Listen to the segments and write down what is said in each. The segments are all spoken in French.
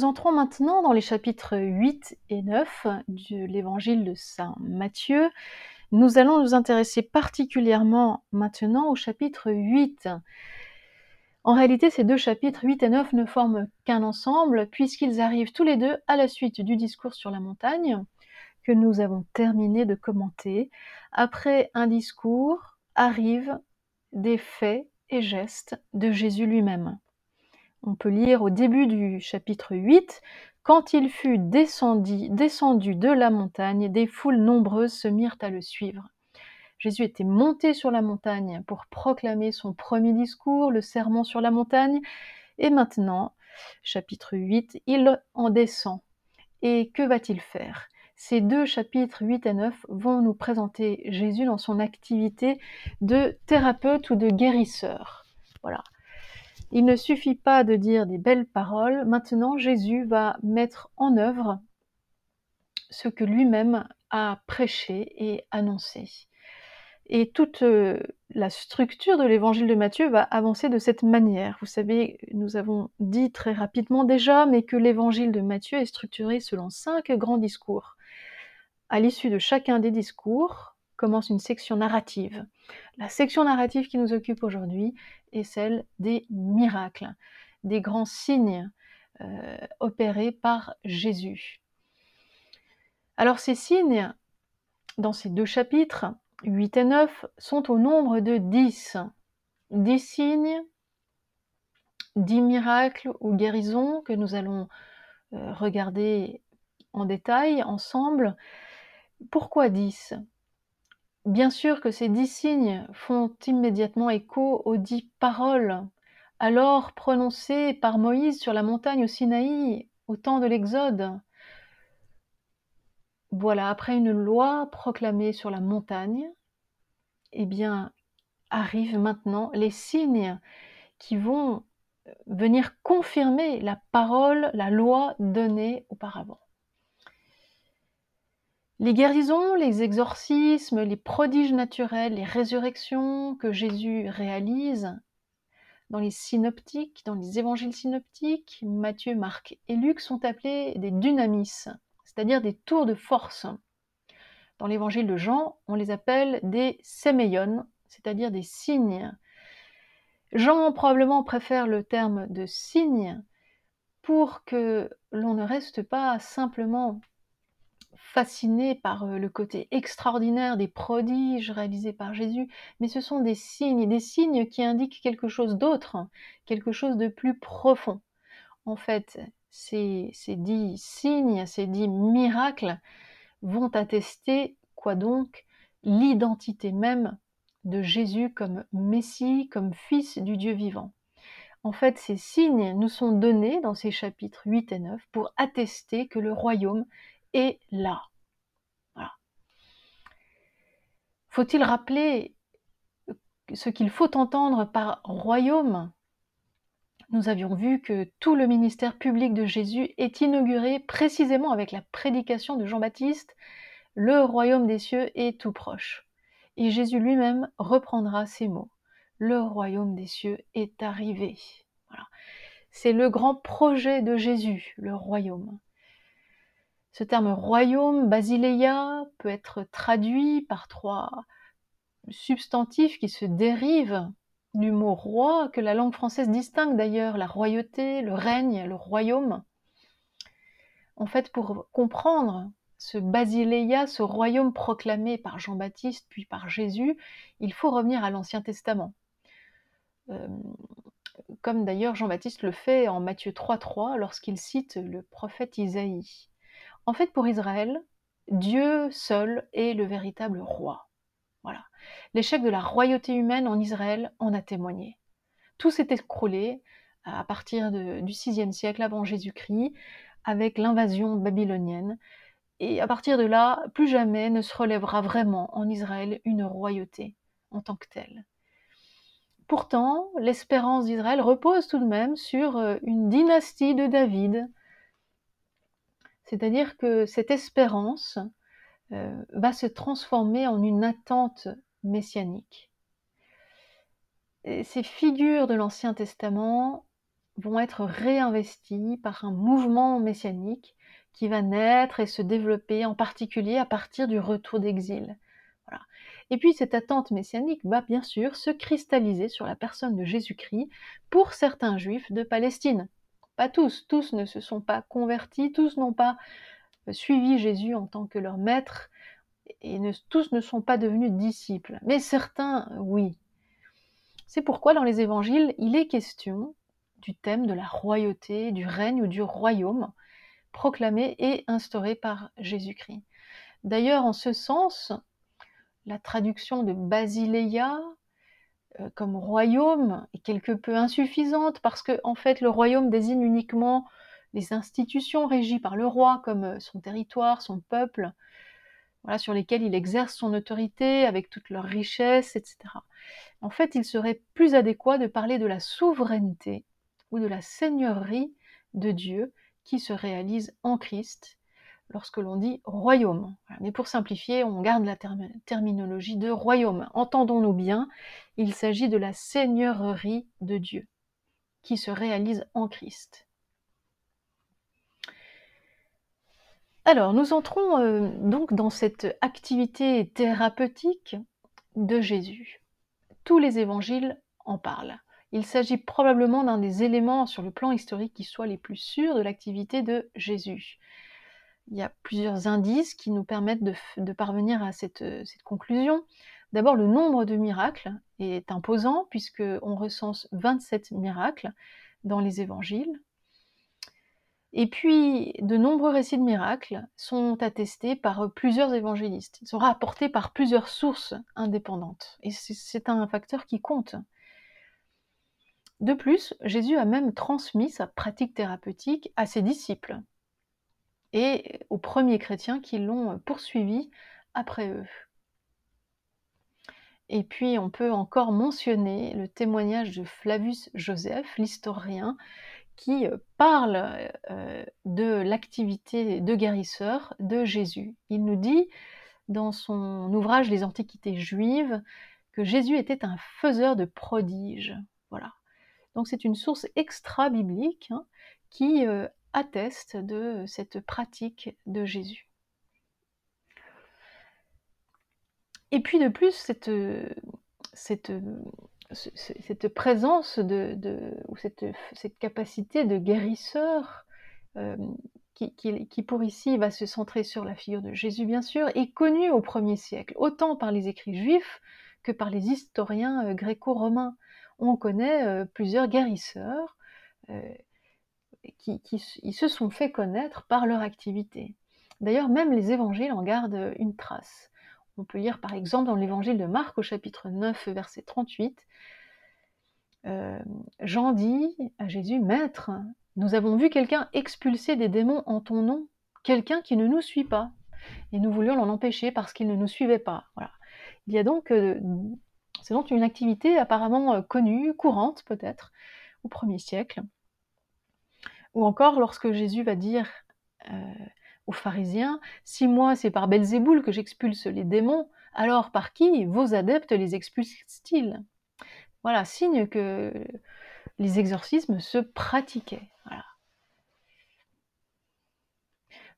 Nous entrons maintenant dans les chapitres 8 et 9 de l'évangile de Saint Matthieu. Nous allons nous intéresser particulièrement maintenant au chapitre 8. En réalité, ces deux chapitres 8 et 9 ne forment qu'un ensemble puisqu'ils arrivent tous les deux à la suite du discours sur la montagne que nous avons terminé de commenter. Après un discours arrivent des faits et gestes de Jésus lui-même. On peut lire au début du chapitre 8 Quand il fut descendu, descendu de la montagne, des foules nombreuses se mirent à le suivre. Jésus était monté sur la montagne pour proclamer son premier discours, le sermon sur la montagne, et maintenant, chapitre 8, il en descend. Et que va-t-il faire? Ces deux chapitres 8 et 9 vont nous présenter Jésus dans son activité de thérapeute ou de guérisseur. Voilà. Il ne suffit pas de dire des belles paroles, maintenant Jésus va mettre en œuvre ce que lui-même a prêché et annoncé. Et toute euh, la structure de l'évangile de Matthieu va avancer de cette manière. Vous savez, nous avons dit très rapidement déjà, mais que l'évangile de Matthieu est structuré selon cinq grands discours. À l'issue de chacun des discours commence une section narrative. La section narrative qui nous occupe aujourd'hui est celle des miracles, des grands signes euh, opérés par Jésus. Alors ces signes, dans ces deux chapitres, 8 et 9 sont au nombre de 10. 10 signes, 10 miracles ou guérisons que nous allons euh, regarder en détail ensemble. Pourquoi 10 Bien sûr que ces 10 signes font immédiatement écho aux 10 paroles alors prononcées par Moïse sur la montagne au Sinaï au temps de l'Exode. Voilà, après une loi proclamée sur la montagne, eh bien, arrivent maintenant les signes qui vont euh, venir confirmer la parole, la loi donnée auparavant. Les guérisons, les exorcismes, les prodiges naturels, les résurrections que Jésus réalise dans les synoptiques, dans les évangiles synoptiques, Matthieu, Marc et Luc sont appelés des dunamis, c'est-à-dire des tours de force. Dans l'évangile de Jean, on les appelle des séméion, c'est-à-dire des signes. Jean probablement préfère le terme de signe pour que l'on ne reste pas simplement fasciné par euh, le côté extraordinaire des prodiges réalisés par Jésus, mais ce sont des signes, des signes qui indiquent quelque chose d'autre, quelque chose de plus profond. En fait, ces, ces dix signes, ces dix miracles vont attester quoi donc L'identité même de Jésus comme Messie, comme Fils du Dieu vivant. En fait, ces signes nous sont donnés dans ces chapitres 8 et 9 pour attester que le royaume est là. Faut-il rappeler ce qu'il faut entendre par royaume? Nous avions vu que tout le ministère public de Jésus est inauguré précisément avec la prédication de Jean-Baptiste, le royaume des cieux est tout proche. Et Jésus lui-même reprendra ces mots. Le royaume des cieux est arrivé. C'est le grand projet de Jésus, le royaume. Ce terme royaume, basileia, peut être traduit par trois substantifs qui se dérivent du mot roi que la langue française distingue d'ailleurs, la royauté, le règne, le royaume. En fait, pour comprendre ce Basileia, ce royaume proclamé par Jean-Baptiste puis par Jésus, il faut revenir à l'Ancien Testament. Euh, comme d'ailleurs Jean-Baptiste le fait en Matthieu 3.3 lorsqu'il cite le prophète Isaïe. En fait, pour Israël, Dieu seul est le véritable roi. Voilà. L'échec de la royauté humaine en Israël en a témoigné. Tout s'est écroulé à partir du VIe siècle avant Jésus-Christ avec l'invasion babylonienne. Et à partir de là, plus jamais ne se relèvera vraiment en Israël une royauté en tant que telle. Pourtant, l'espérance d'Israël repose tout de même sur euh, une dynastie de David. C'est-à-dire que cette espérance euh, va se transformer en une attente messianique. ces figures de l'Ancien Testament vont être réinvestis par un mouvement messianique qui va naître et se développer en particulier à partir du retour d'exil. Et puis cette attente messianique va bien sûr se cristalliser sur la personne de Jésus-Christ pour certains juifs de Palestine. Tous, tous ne se sont pas convertis, tous n'ont pas euh, suivi Jésus en tant que leur maître, et tous ne sont pas devenus disciples. Mais certains, oui. C'est pourquoi dans les évangiles, il est question du thème de la royauté, du règne ou du royaume proclamé et instauré par Jésus-Christ. D'ailleurs, en ce sens, la traduction de Basileia comme royaume est quelque peu insuffisante parce que en fait le royaume désigne uniquement les institutions régies par le roi comme euh, son territoire, son peuple, voilà, sur lesquels il exerce son autorité avec toute leur richesse, etc. En fait, il serait plus adéquat de parler de la souveraineté ou de la seigneurie de Dieu qui se réalise en Christ lorsque l'on dit royaume. Mais pour simplifier, on garde la terminologie de royaume. Entendons-nous bien, il s'agit de la seigneurie de Dieu qui se réalise en Christ. Alors, nous entrons euh, donc dans cette activité thérapeutique de Jésus. Tous les évangiles en parlent. Il s'agit probablement d'un des éléments sur le plan historique qui soit les plus sûrs de l'activité de Jésus il y a plusieurs indices qui nous permettent de, parvenir à cette, conclusion. D'abord, le nombre de miracles est imposant, puisqu'on recense 27 miracles dans les évangiles. Et puis, de nombreux récits de miracles sont attestés par plusieurs évangélistes. Ils sont rapportés par plusieurs sources indépendantes. Et c'est un facteur qui compte. De plus, Jésus a même transmis sa pratique thérapeutique à ses disciples et aux premiers chrétiens qui l'ont poursuivi après eux. Et puis on peut encore mentionner le témoignage de Flavius Joseph, l'historien, qui euh, parle euh, de l'activité de guérisseur de Jésus. Il nous dit dans son ouvrage Les Antiquités juives que Jésus était un faiseur de prodiges. Voilà. Donc c'est une source extra-biblique hein, qui euh, atteste de cette pratique de Jésus. Et puis de plus, cette, présence de, ou cette, capacité de guérisseur euh, qui, qui, pour ici va se centrer sur la figure de Jésus bien sûr, est connue au premier siècle, autant par les écrits juifs que par les historiens euh, gréco-romains. On connaît euh, plusieurs guérisseurs qui, se sont fait connaître par leur activité. D'ailleurs, même les évangiles en gardent une trace. On peut lire par exemple dans l'évangile de Marc au chapitre 9, verset 38, euh, Jean dit à Jésus, Maître, nous avons vu quelqu'un expulser des démons en ton nom, quelqu'un qui ne nous suit pas, et nous voulions l'en empêcher parce qu'il ne nous suivait pas. Voilà. Il y a donc, euh, c'est donc une activité apparemment euh, connue, courante peut-être, au premier siècle, ou encore lorsque Jésus va dire euh, aux pharisiens, si moi c'est par Belzéboul que j'expulse les démons, alors par qui vos adeptes les expulsent-ils? Voilà, signe que les exorcismes se pratiquaient.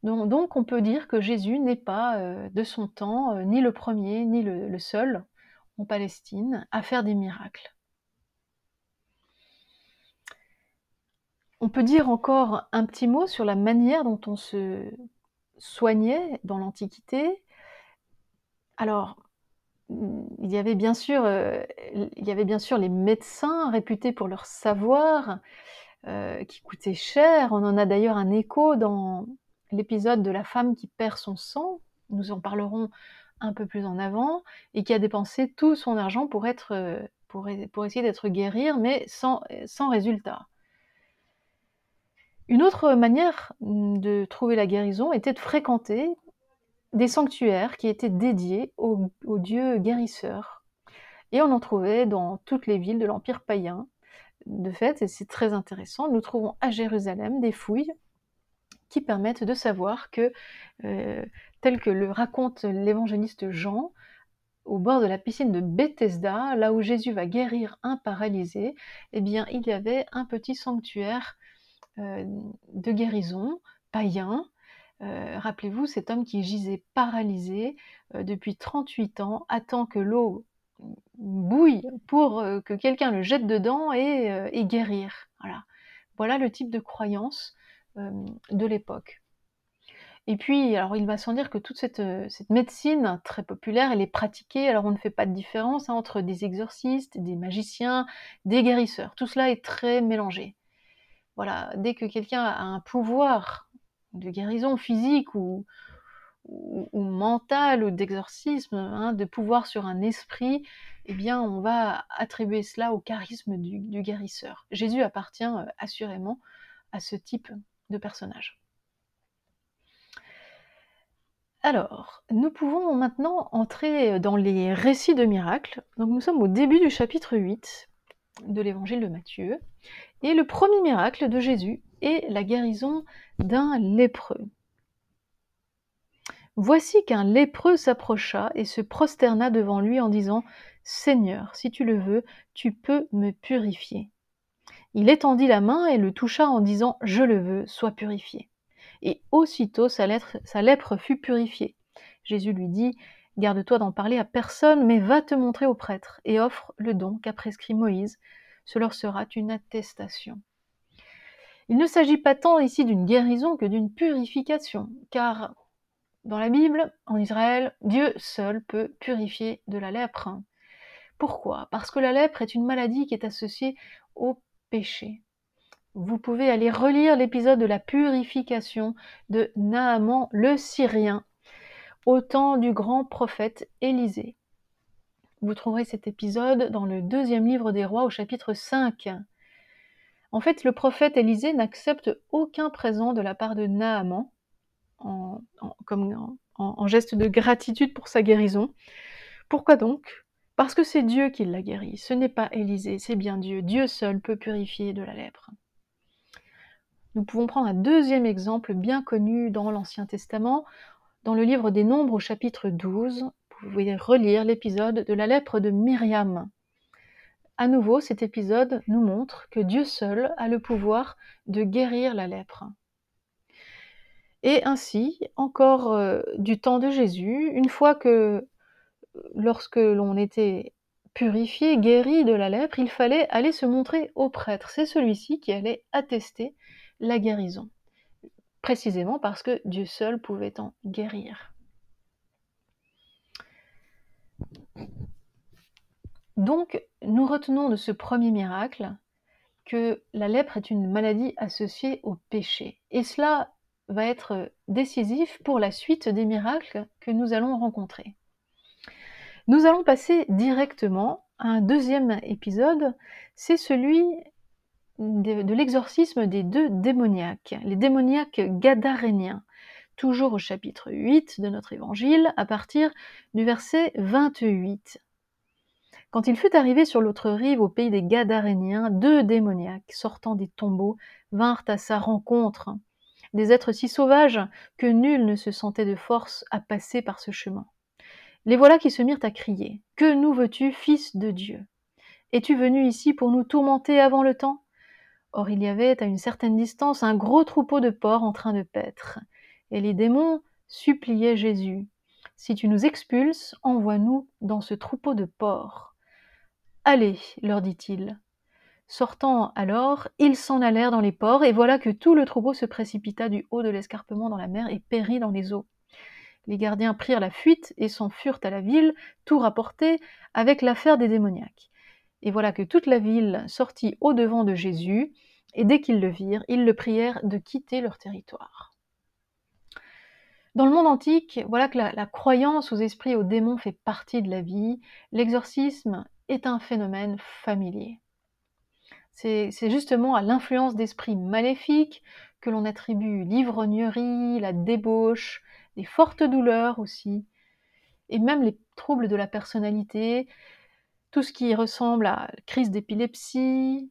Donc, on peut dire que Jésus n'est pas euh, de son temps euh, ni le premier ni le seul en Palestine à faire des miracles. On peut dire encore un petit mot sur la manière dont on se soignait dans l'Antiquité. Alors, il y avait bien sûr, euh, les médecins réputés pour leur savoir, euh, qui coûtaient cher. On en a d'ailleurs un écho dans l'épisode de la femme qui perd son sang. Nous en parlerons un peu plus en avant, et qui a dépensé tout son argent pour, pour essayer d'être guérie, mais sans résultat. Une autre manière mmh, de trouver la guérison était de fréquenter des sanctuaires qui étaient dédiés aux, dieux guérisseurs. Et on en trouvait dans toutes les villes de l'Empire païen. De fait, et c'est très intéressant, nous trouvons à Jérusalem des fouilles qui permettent de savoir que, euh, tel que le raconte l'évangéliste Jean, au bord de la piscine de Bethesda, là où Jésus va guérir un paralysé, eh bien, il y avait un petit sanctuaire de guérison païen. Euh, rappelez-vous, cet homme qui gisait paralysé euh, depuis 38 ans attend que l'eau bouille pour que quelqu'un le jette dedans et, guérir. Voilà. le type de croyance de l'époque. Et puis, alors il va sans dire que toute cette, euh, médecine très populaire, elle est pratiquée, alors on ne fait pas de différence hein, entre des exorcistes, des magiciens, des guérisseurs. Tout cela est très mélangé. Voilà, dès que quelqu'un a un pouvoir de guérison physique ou, ou, mental ou d'exorcisme, hein, de pouvoir sur un esprit, eh bien on va attribuer cela au charisme du, guérisseur. Jésus appartient euh, assurément à ce type de personnage. Alors, nous pouvons maintenant entrer dans les récits de miracles. Donc nous sommes au début du chapitre 8 de l'évangile de Matthieu. Et le premier miracle de Jésus est la guérison d'un lépreux. Voici qu'un lépreux s'approcha et se prosterna devant lui en disant Seigneur, si tu le veux, tu peux me purifier. Il étendit la main et le toucha en disant Je le veux, sois purifié et aussitôt sa, lèpre fut purifiée. Jésus lui dit Garde-toi d'en parler à personne, mais va te montrer au prêtre et offre le don qu'a prescrit Moïse. Ce leur sera une attestation. Il ne s'agit pas tant ici d'une guérison que d'une purification, car dans la Bible, en Israël, Dieu seul peut purifier de la lèpre. Pourquoi? Parce que la lèpre est une maladie qui est associée au péché vous pouvez aller relire l'épisode de la purification de Naaman le Syrien au temps du grand prophète Élisée. Vous trouverez cet épisode dans le deuxième livre des rois au chapitre 5. En fait, le prophète Élisée n'accepte aucun présent de la part de Naaman en, geste de gratitude pour sa guérison. Pourquoi donc? Parce que c'est Dieu qui l'a guéri, ce n'est pas Élisée, c'est bien Dieu. Dieu seul peut purifier de la lèpre. Nous pouvons prendre un deuxième exemple bien connu dans l'Ancien Testament, dans le livre des Nombres au chapitre 12. Vous pouvez relire l'épisode de la lèpre de Myriam. À nouveau, cet épisode nous montre que Dieu seul a le pouvoir de guérir la lèpre. Et ainsi, encore euh, du temps de Jésus, une fois que lorsque l'on était purifié, guéri de la lèpre, il fallait aller se montrer au prêtre. C'est celui-ci qui allait attester la guérison, précisément parce que Dieu seul pouvait en guérir. Donc, nous retenons de ce premier miracle que la lèpre est une maladie associée au péché. Et cela va être décisif pour la suite des miracles que nous allons rencontrer. Nous allons passer directement à un deuxième épisode, c'est celui de, l'exorcisme des deux démoniaques, les démoniaques gadaréniens, toujours au chapitre 8 de notre évangile, à partir du verset 28. Quand il fut arrivé sur l'autre rive, au pays des Gadaréniens, deux démoniaques, sortant des tombeaux, vinrent à sa rencontre. Des êtres si sauvages que nul ne se sentait de force à passer par ce chemin. Les voilà qui se mirent à crier. Que nous veux-tu, fils de Dieu? Es-tu venu ici pour nous tourmenter avant le temps? Or il y avait à une certaine distance un gros troupeau de porcs en train de paître, et les démons suppliaient Jésus. Si tu nous expulses, envoie-nous dans ce troupeau de porcs. Allez, leur dit-il. Sortant alors, ils s'en allèrent dans les ports, et voilà que tout le troupeau se précipita du haut de l'escarpement dans la mer et périt dans les eaux. Les gardiens prirent la fuite et s'en furent à la ville, tout rapporté avec l'affaire des démoniaques. Et voilà que toute la ville sortit au-devant de Jésus, et dès qu'ils le virent, ils le prièrent de quitter leur territoire. Dans le monde antique, voilà que la, croyance aux esprits et aux démons fait partie de la vie. L'exorcisme est un phénomène familier. C'est justement à l'influence d'esprits maléfiques que l'on attribue l'ivrognerie, la débauche, les fortes douleurs aussi, et même les troubles de la personnalité, tout ce qui ressemble à crise d'épilepsie,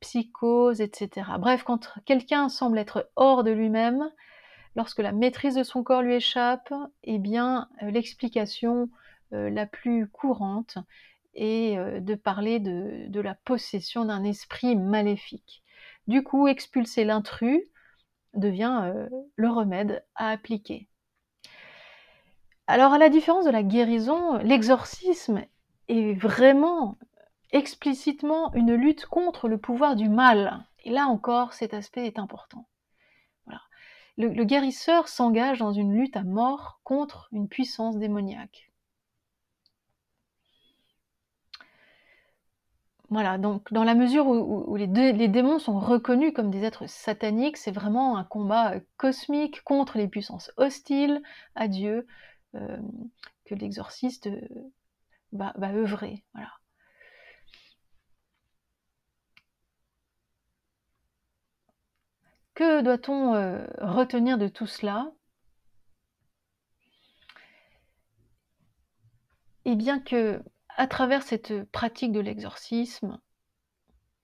psychose, etc. Bref, quand quelqu'un semble être hors de lui-même, lorsque la maîtrise de son corps lui échappe, eh bien, euh, l'explication la plus courante est de parler de la possession d'un esprit maléfique. Du coup, expulser l'intrus devient le remède à appliquer. Alors à la différence de la guérison, l'exorcisme est vraiment explicitement une lutte contre le pouvoir du mal. Et là encore, cet aspect est important. Le, guérisseur s'engage dans une lutte à mort contre une puissance démoniaque. Voilà, donc dans la mesure où, les, démons sont reconnus comme des êtres sataniques, c'est vraiment un combat cosmique contre les puissances hostiles à Dieu, euh, que l'exorciste va, œuvrer. Voilà. Que doit-on euh, retenir de tout cela? Eh bien que, à travers cette pratique de l'exorcisme,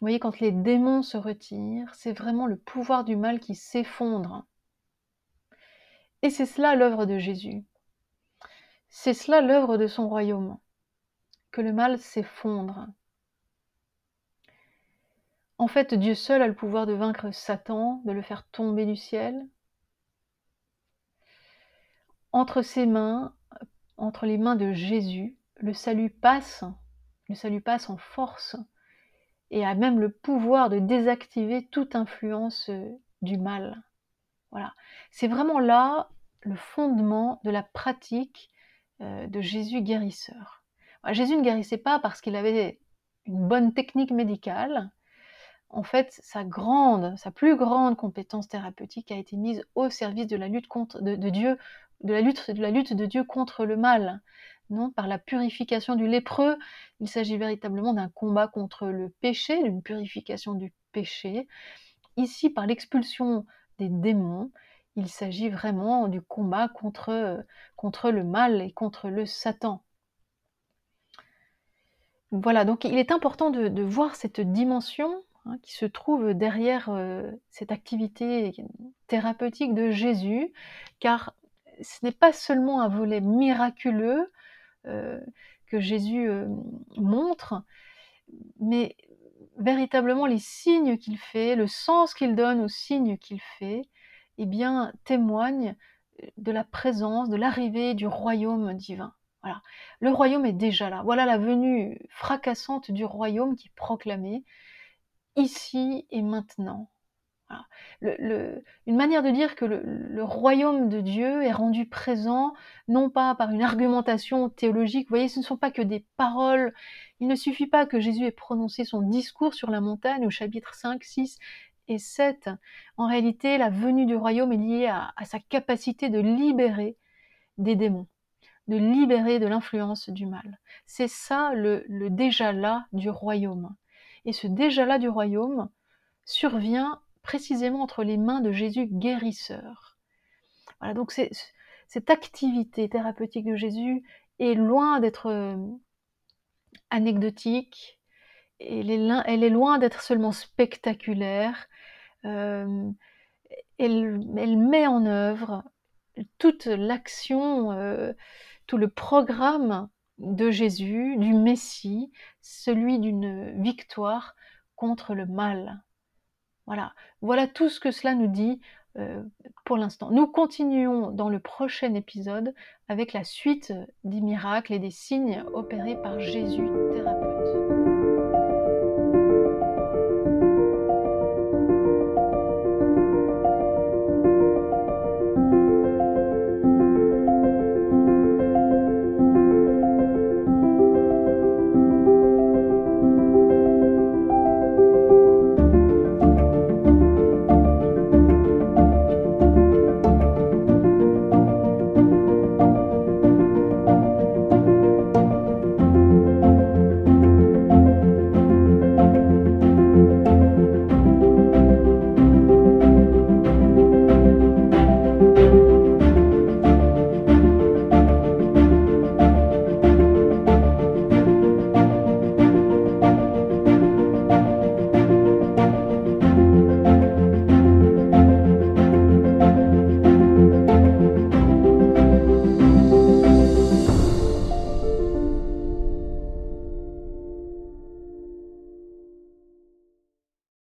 vous voyez, quand les démons se retirent, c'est vraiment le pouvoir du mal qui s'effondre. Et c'est cela l'œuvre de Jésus. C'est cela l'œuvre de son royaume, le mal s'effondre. En fait, Dieu seul a le pouvoir de vaincre Satan, de le faire tomber du ciel. Entre ses mains, entre les mains de Jésus, le salut passe, le salut passe en force et a même le pouvoir de désactiver toute influence euh, du mal. Voilà. C'est vraiment là le fondement de la pratique euh, de Jésus guérisseur. Jésus ne guérissait pas parce qu'il avait une bonne technique médicale. En fait, sa plus grande compétence thérapeutique a été mise au service de la lutte contre de, Dieu, de la lutte, de la lutte de Dieu contre le mal. Non, par la purification du lépreux, il s'agit véritablement d'un combat contre le péché, d'une purification du péché. Ici, par l'expulsion des démons, il s'agit vraiment du combat contre, contre le mal et contre le Satan. Voilà, donc il est important de, voir cette dimension hein, qui se trouve derrière euh, cette activité thérapeutique de Jésus, car ce n'est pas seulement un volet miraculeux euh, que Jésus euh, montre, mais véritablement les signes qu'il fait, le sens qu'il donne aux signes qu'il fait, eh bien, témoigne euh, de la présence, de l'arrivée du royaume divin. Le royaume est déjà là. Voilà la venue fracassante du royaume qui est proclamée ici et maintenant. une manière de dire que le, royaume de Dieu est rendu présent, non pas par une argumentation théologique, vous voyez, ce ne sont pas que des paroles, il ne suffit pas que Jésus ait prononcé son discours sur la montagne au chapitre 5, 6 et 7. En réalité, la venue du royaume est liée à, sa capacité de libérer des démons, de libérer de l'influence du mal. C'est ça le, déjà là du royaume. Et ce déjà là du royaume survient précisément entre les mains de Jésus guérisseur. Voilà, donc cette activité thérapeutique de Jésus est loin d'être euh, anecdotique, elle est, loin d'être seulement spectaculaire, euh, elle, met en œuvre toute l'action, euh, tout le programme de Jésus, du Messie, celui d'une victoire contre le mal. Voilà, voilà tout ce que cela nous dit euh, pour l'instant. Nous continuons dans le prochain épisode avec la suite des miracles et des signes opérés par Jésus.